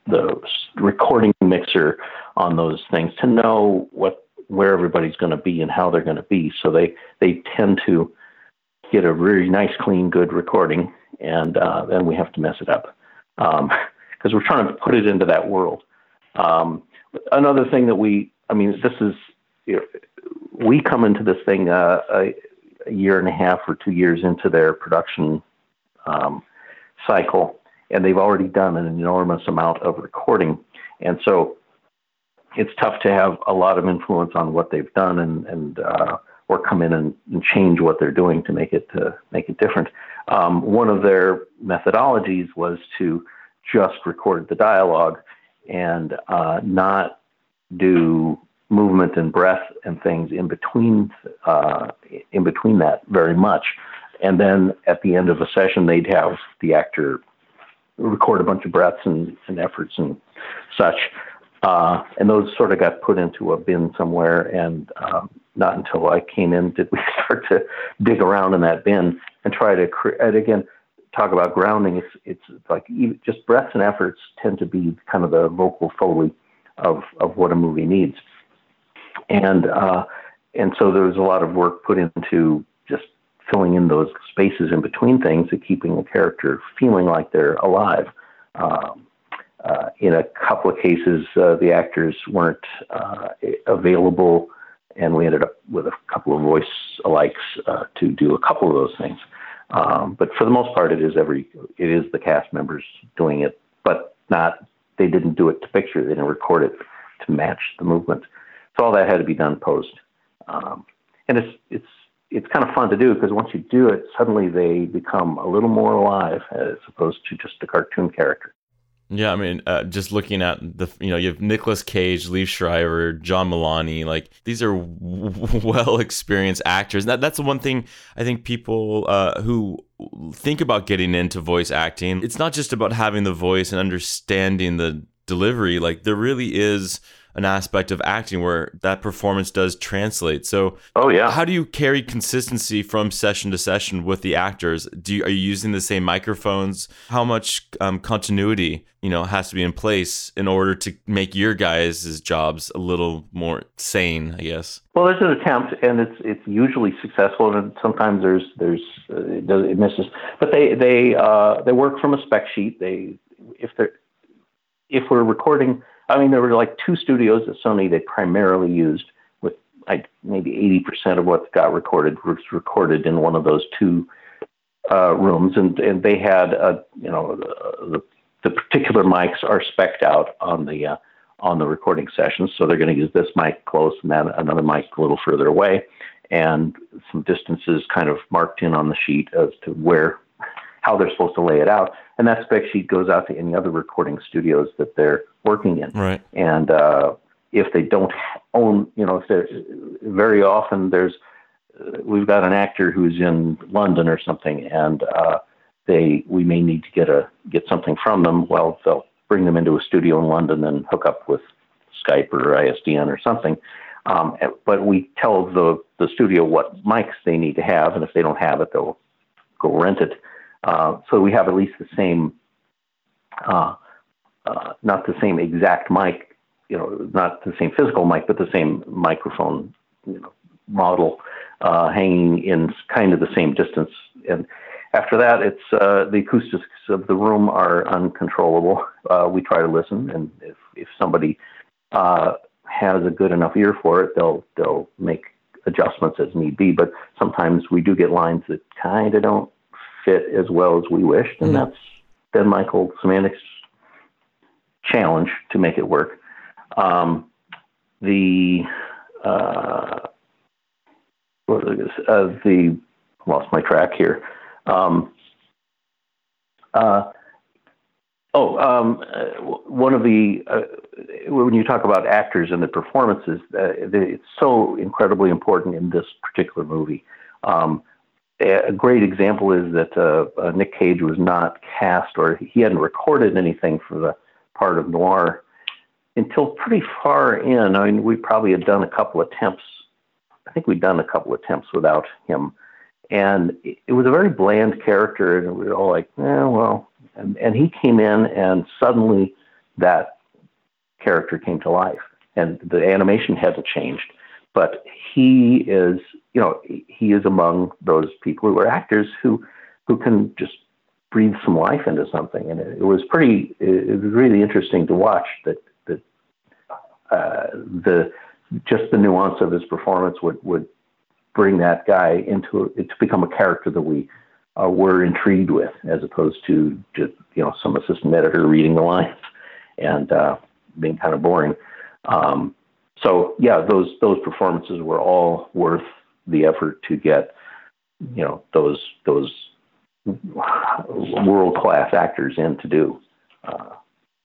the recording mixer on those things to know what where everybody's going to be and how they're going to be. So they they tend to get a really nice, clean, good recording, and uh, then we have to mess it up because um, we're trying to put it into that world. Um, another thing that we, I mean, this is, you know, we come into this thing uh, a, a, year and a half or two years into their production um, cycle, and they've already done an enormous amount of recording, and so it's tough to have a lot of influence on what they've done and and uh, or come in and, and, change what they're doing to make it to make it different. Um, one of their methodologies was to just record the dialogue and uh, not do movement and breath and things in between uh, in between that very much. And then at the end of a session, they'd have the actor record a bunch of breaths and, and efforts and such. Uh, and those sort of got put into a bin somewhere. And um, not until I came in did we start to dig around in that bin and try to create, again, talk about grounding. It's, it's like just breaths and efforts tend to be kind of the vocal foley of, of what a movie needs. And, uh, and so there was a lot of work put into just filling in those spaces in between things and keeping the character feeling like they're alive. Um, uh, in a couple of cases, uh, the actors weren't uh, available, and we ended up with a couple of voice alikes uh, to do a couple of those things. Um, but for the most part, it is every it is the cast members doing it, but not they didn't do it to picture. They didn't record it to match the movement. So all that had to be done post. Um, and it's it's it's kind of fun to do because once you do it, suddenly they become a little more alive as opposed to just a cartoon character. Yeah, I mean, uh, just looking at the, you know, you have Nicolas Cage, Liev Schreiber, John Mulaney, like these are w- well experienced actors. That that's the one thing I think people uh, who think about getting into voice acting. It's not just about having the voice and understanding the delivery. Like there really is an aspect of acting where that performance does translate. So, oh yeah, how do you carry consistency from session to session with the actors? Do you, are you using the same microphones? How much um, continuity you know has to be in place in order to make your guys' jobs a little more sane? I guess. Well, there's an attempt, and it's it's usually successful, and sometimes there's there's uh, it, does, it misses. But they they uh, they work from a spec sheet. They if they're if we're recording I mean, there were like two studios at Sony they primarily used, with like maybe 80% of what got recorded was recorded in one of those two uh, rooms, and and they had a you know the, the particular mics are specced out on the uh, on the recording sessions, so they're going to use this mic close and then another mic a little further away, and some distances kind of marked in on the sheet as to where how they're supposed to lay it out. And that spec sheet goes out to any other recording studios that they're working in. Right. And uh, if they don't own, you know, if they're very often there's uh, we've got an actor who's in London or something, and uh, they we may need to get a get something from them. Well, they'll bring them into a studio in London and hook up with Skype or ISDN or something. Um, but we tell the the studio what mics they need to have, and if they don't have it, they'll go rent it. Uh, so we have at least the same, uh, uh, not the same exact mic, you know, not the same physical mic, but the same microphone, you know, model uh, hanging in kind of the same distance. And after that, it's uh, the acoustics of the room are uncontrollable. we try to listen, and if if somebody has a good enough ear for it, they'll they'll make adjustments as need be. But sometimes we do get lines that kind of don't fit as well as we wished, and mm-hmm. that's then Michael Semanick's challenge to make it work. Um, the uh, what was uh, the lost my track here. Um, uh, oh, um, uh, one of the uh, when you talk about actors and the performances, uh, it's so incredibly important in this particular movie. Um, a great example is that uh, uh, Nick Cage was not cast or he hadn't recorded anything for the part of Noir until pretty far in. I mean, we probably had done a couple attempts. I think we'd done a couple attempts without him. And it was a very bland character, and we were all like, eh, well. And, and he came in, and suddenly that character came to life, and the animation hadn't changed but he is, you know, he is among those people who are actors who, who can just breathe some life into something, and it, it was pretty, it, was really interesting to watch that that uh, the just the nuance of his performance would would bring that guy into to become a character that we uh, were intrigued with, as opposed to just you know some assistant editor reading the lines and uh, being kind of boring. Um, so yeah, those those performances were all worth the effort to get you know those those world class actors in to do. Uh,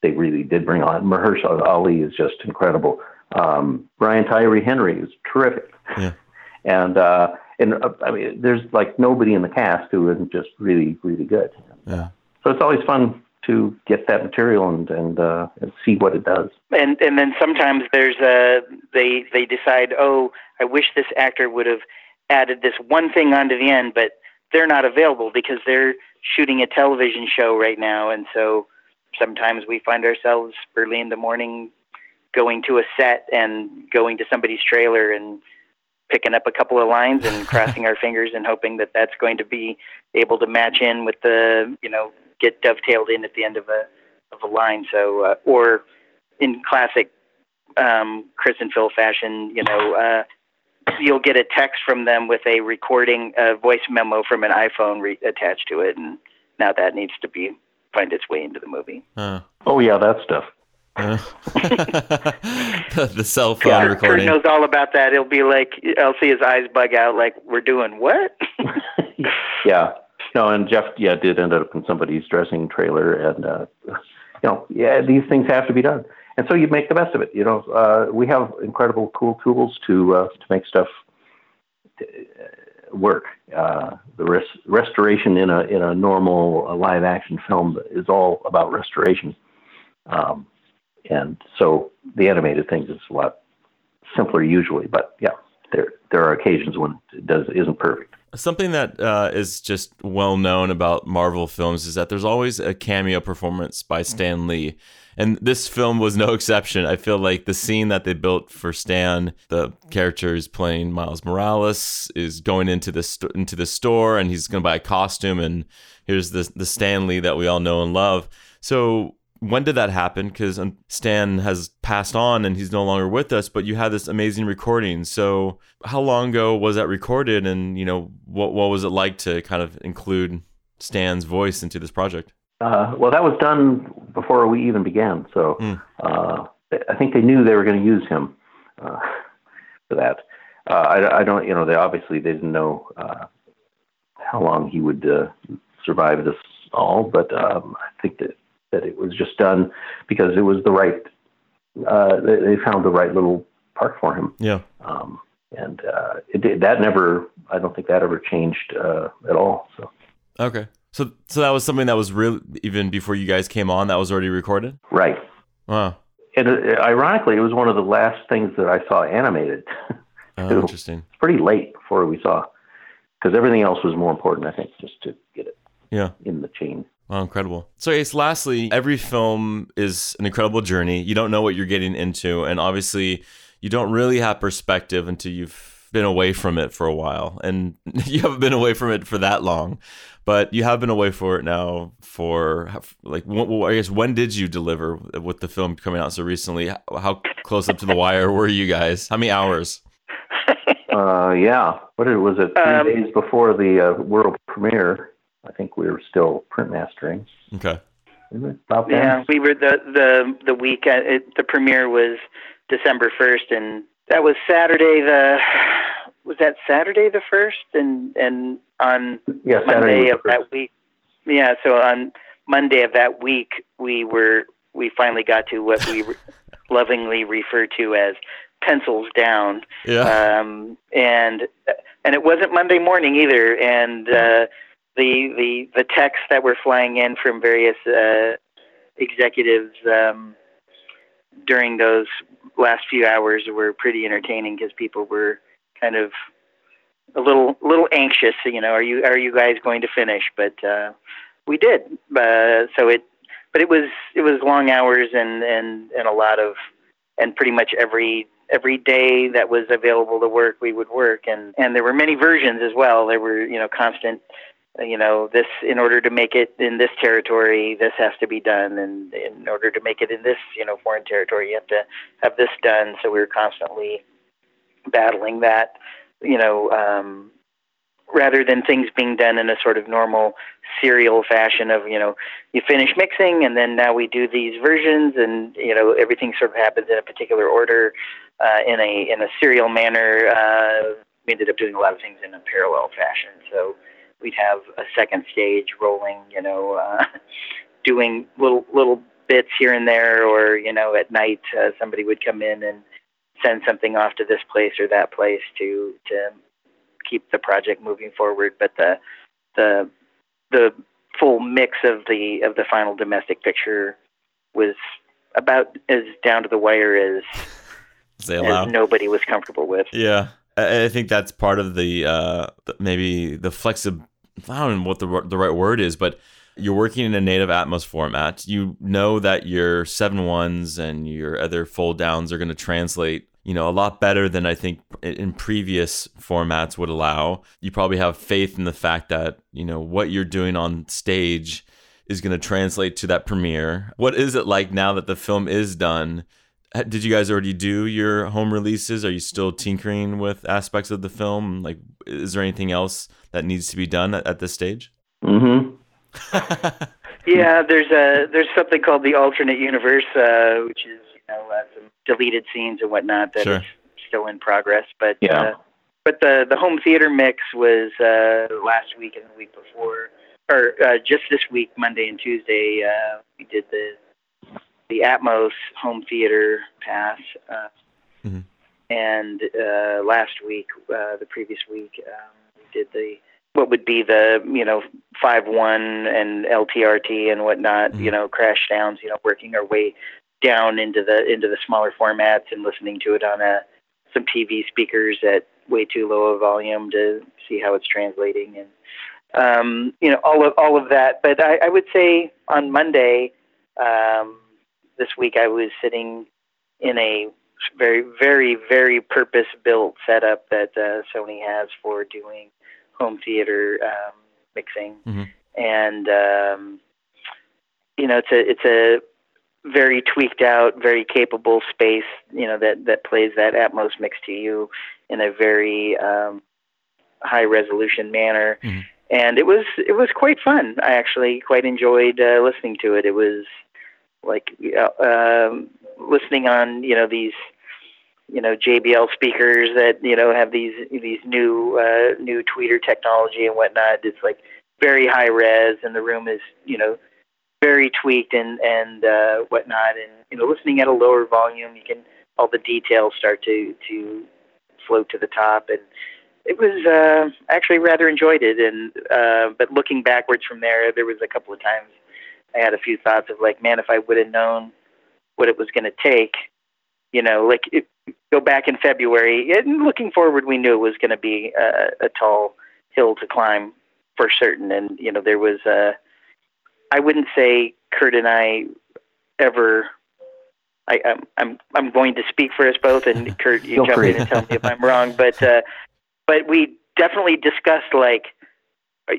they really did bring on. Mahershala Ali is just incredible. Um, Brian Tyree Henry is terrific. Yeah. And uh, and uh, I mean, there's like nobody in the cast who isn't just really really good. Yeah. So it's always fun to get that material and and, uh, and see what it does. And and then sometimes there's a they they decide, oh, I wish this actor would have added this one thing onto the end, but they're not available because they're shooting a television show right now, and so sometimes we find ourselves early in the morning going to a set and going to somebody's trailer and picking up a couple of lines and crossing our fingers and hoping that that's going to be able to match in with the you know get dovetailed in at the end of a of a line so uh, or in classic um, Chris and Phil fashion you know uh, you'll get a text from them with a recording a voice memo from an iPhone re- attached to it and now that needs to be find its way into the movie. Uh, Oh yeah, that stuff. uh, the, the cell phone Yeah, Curt knows all about that. He'll be like, I'll see his eyes bug out, like, we're doing what? yeah. No, and Jeff, yeah, did end up in somebody's dressing trailer, and uh, you know, yeah, these things have to be done, and so you make the best of it. You know, uh, we have incredible, cool tools to uh, to make stuff uh, work. Uh, the res- restoration in a in a normal uh, live action film is all about restoration, um, and so the animated things is a lot simpler usually. But yeah, there there are occasions when it does isn't perfect. Something that uh, is just well known about Marvel films is that there's always a cameo performance by Stan Lee. And this film was no exception. I feel like the scene that they built for Stan, the character is playing Miles Morales, is going into the sto- into the store and he's going to buy a costume and here's the the Stan Lee that we all know and love. So when did that happen? Because Stan has passed on and he's no longer with us, but you had this amazing recording. So how long ago was that recorded, and you know what what was it like to kind of include Stan's voice into this project? Uh, well, that was done before we even began. So Mm. uh, I think they knew they were going to use him uh, for that. Uh, I, I don't, you know, they obviously they didn't know uh, how long he would uh, survive this all, but um, I think that that it was just done because it was the right. Uh, they, found the right little part for him. Yeah. Um, and uh, it, did- that never, I don't think that ever changed uh, at all. So Okay. So so that was something that was real even before you guys came on. That was already recorded. right, Wow. and uh, ironically, it was one of the last things that I saw animated. Oh, interesting. it's pretty late before we saw, because everything else was more important, I think, just to get it Yeah. in the chain. Oh, incredible. So, Ace, lastly, every film is an incredible journey. You don't know what you're getting into. And obviously, you don't really have perspective until you've been away from it for a while. And you haven't been away from it for that long, but you have been away for it now for like, I guess, when did you deliver with the film coming out so recently? How- How close up to the wire were you guys? How many hours? Uh, yeah, what it was it three Um, days before the uh, world premiere? I think we were still print mastering. Okay. About then? Yeah, we were the the the week uh, it, the premiere was December first, and that was Saturday the was that Saturday the first, and and on yeah, Saturday Monday was of the that first. week. Yeah, so on Monday of that week, we were we finally got to what we re- lovingly refer to as pencils down, Yeah. um, and and it wasn't Monday morning either, and uh, the the the texts that were flying in from various uh, executives um, during those last few hours were pretty entertaining because people were kind of a little little anxious. You know, are you are you guys going to finish? But uh, we did. Uh, so it, but it was it was long hours and and and a lot of and pretty much every every day that was available to work we would work and and there were many versions as well there were you know constant you know this in order to make it in this territory this has to be done and in order to make it in this you know foreign territory you have to have this done so we were constantly battling that, you know, um, rather than things being done in a sort of normal serial fashion of you know you finish mixing and then now we do these versions and you know everything sort of happens in a particular order uh, in a in a serial manner. Uh, we ended up doing a lot of things in a parallel fashion. So we'd have a second stage rolling, you know, uh, doing little little bits here and there, or you know, at night uh, somebody would come in and send something off to this place or that place to to keep the project moving forward. But the the the full mix of the of the final domestic picture was about as down to the wire as, as nobody was comfortable with. Yeah. I think that's part of the uh, maybe the flexible. I don't know what the the right word is, but you're working in a native Atmos format. You know that your seven ones and your other fold downs are going to translate, you know, a lot better than I think in previous formats would allow. You probably have faith in the fact that you know what you're doing on stage is going to translate to that premiere. What is it like now that the film is done? Did you guys already do your home releases? Are you still tinkering with aspects of the film? Like, is there anything else that needs to be done at, at this stage? Mm-hmm. yeah, there's a there's something called the alternate universe, uh, which is you know uh, some deleted scenes and whatnot that sure. is still in progress. But yeah. Uh, but the the home theater mix was uh, last week and the week before, or uh, just this week, Monday and Tuesday. Uh, we did the the Atmos home theater pass. Uh, mm-hmm. And uh, last week, uh, the previous week, um, we did the what would be the you know five one and LTRT and whatnot. Mm-hmm. You know, crash downs. You know, working our way down into the into the smaller formats and listening to it on a some TV speakers at way too low a volume to see how it's translating and um, you know all of all of that. But I, I would say on Monday. Um, this week I was sitting in a very, very, very purpose built setup that uh, Sony has for doing home theater um, mixing, mm-hmm. and um, you know it's a it's a very tweaked out, very capable space. You know that that plays that Atmos mix to you in a very um, high resolution manner. Mm-hmm. And it was it was quite fun. I actually quite enjoyed uh, listening to it. It was like uh, um, listening on you know these you know JBL speakers that you know have these these new uh, new tweeter technology and whatnot. It's like very high res, and the room is you know very tweaked and and uh, whatnot. And you know, listening at a lower volume, you can all the details start to to float to the top, and it was uh, actually rather enjoyed it. And uh, but looking backwards from there, there was a couple of times I had a few thoughts of like, man, if I would have known what it was going to take, you know, like it, go back in February. And looking forward, we knew it was going to be a, a tall hill to climb for certain. And you know, there was a. I wouldn't say Curt and I ever. I, I'm I'm I'm going to speak for us both, and Curt, you jump in and tell me if I'm wrong. But uh, but we definitely discussed like Uh,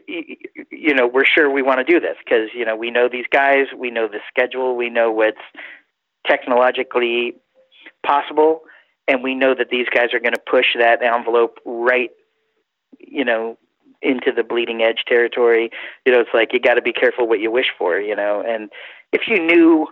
you know, we're sure we want to do this because, you know, we know these guys, we know the schedule, we know what's technologically possible, and we know that these guys are going to push that envelope right, you know, into the bleeding edge territory. You know, it's like you got to be careful what you wish for, you know, and if you knew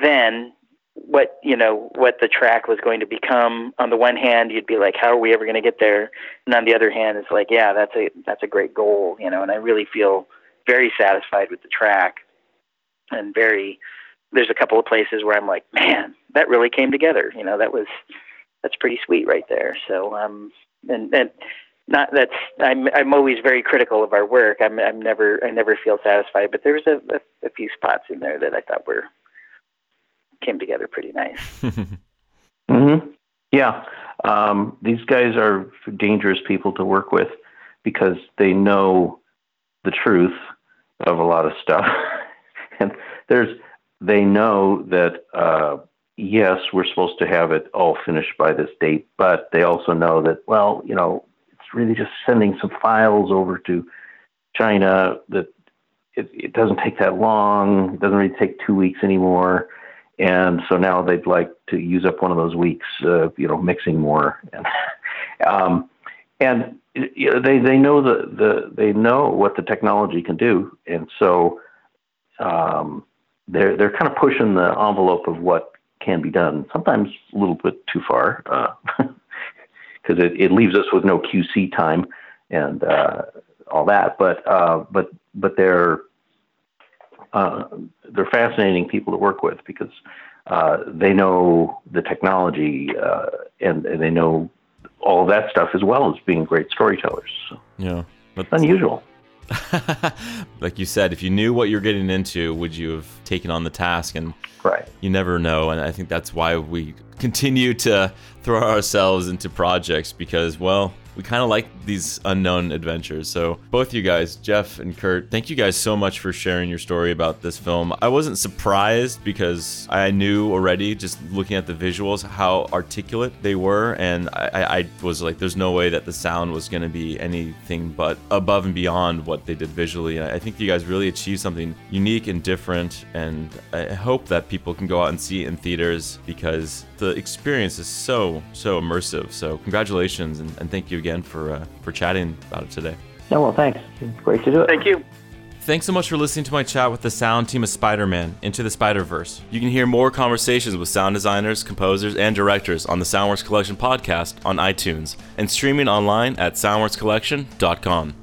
then what you know what the track was going to become. On the one hand you'd be like how are we ever going to get there? And on the other hand it's like yeah that's a that's a great goal you know and i really feel very satisfied with the track. And very there's a couple of places where i'm like man that really came together you know that was that's pretty sweet right there. So um and and not that's i'm i'm always very critical of our work. I'm i'm never i never feel satisfied but there was a, a, a few spots in there that i thought were came together pretty nice. mm-hmm. Yeah, um, these guys are dangerous people to work with because they know the truth of a lot of stuff, and there's they know that uh, yes, we're supposed to have it all finished by this date, but they also know that well, you know, it's really just sending some files over to China that it, it doesn't take that long. It doesn't really take two weeks anymore and so now they'd like to use up one of those weeks, uh, you know, mixing more, and um, and you know, they they know the the they know what the technology can do, and so um, they're they're kind of pushing the envelope of what can be done. Sometimes a little bit too far, because uh, it, it leaves us with no QC time and uh, all that. But uh, but but they're uh, they're fascinating people to work with because uh, they know the technology uh, and, and, they know all that stuff as well as being great storytellers. So yeah, it's unusual. like you said, if you knew what you're getting into, would you have taken on the task? And right. you never know. And I think that's why we continue to throw ourselves into projects because, well, we kind of like these unknown adventures. So, both you guys, Jeff and Curt, thank you guys so much for sharing your story about this film. I wasn't surprised because I knew already, just looking at the visuals, how articulate they were. And I, I was like, there's no way that the sound was going to be anything but above and beyond what they did visually. I think you guys really achieved something unique and different. And I hope that people can go out and see it in theaters because the experience is so, so immersive. So, congratulations and, and thank you again for uh, for chatting about it today. Yeah, well, thanks. It's great to do it. Thank you. Thanks so much for listening to my chat with the sound team of Spider Man Into the Spider Verse. You can hear more conversations with sound designers, composers, and directors on the Soundworks Collection podcast on iTunes and streaming online at soundworkscollection.com.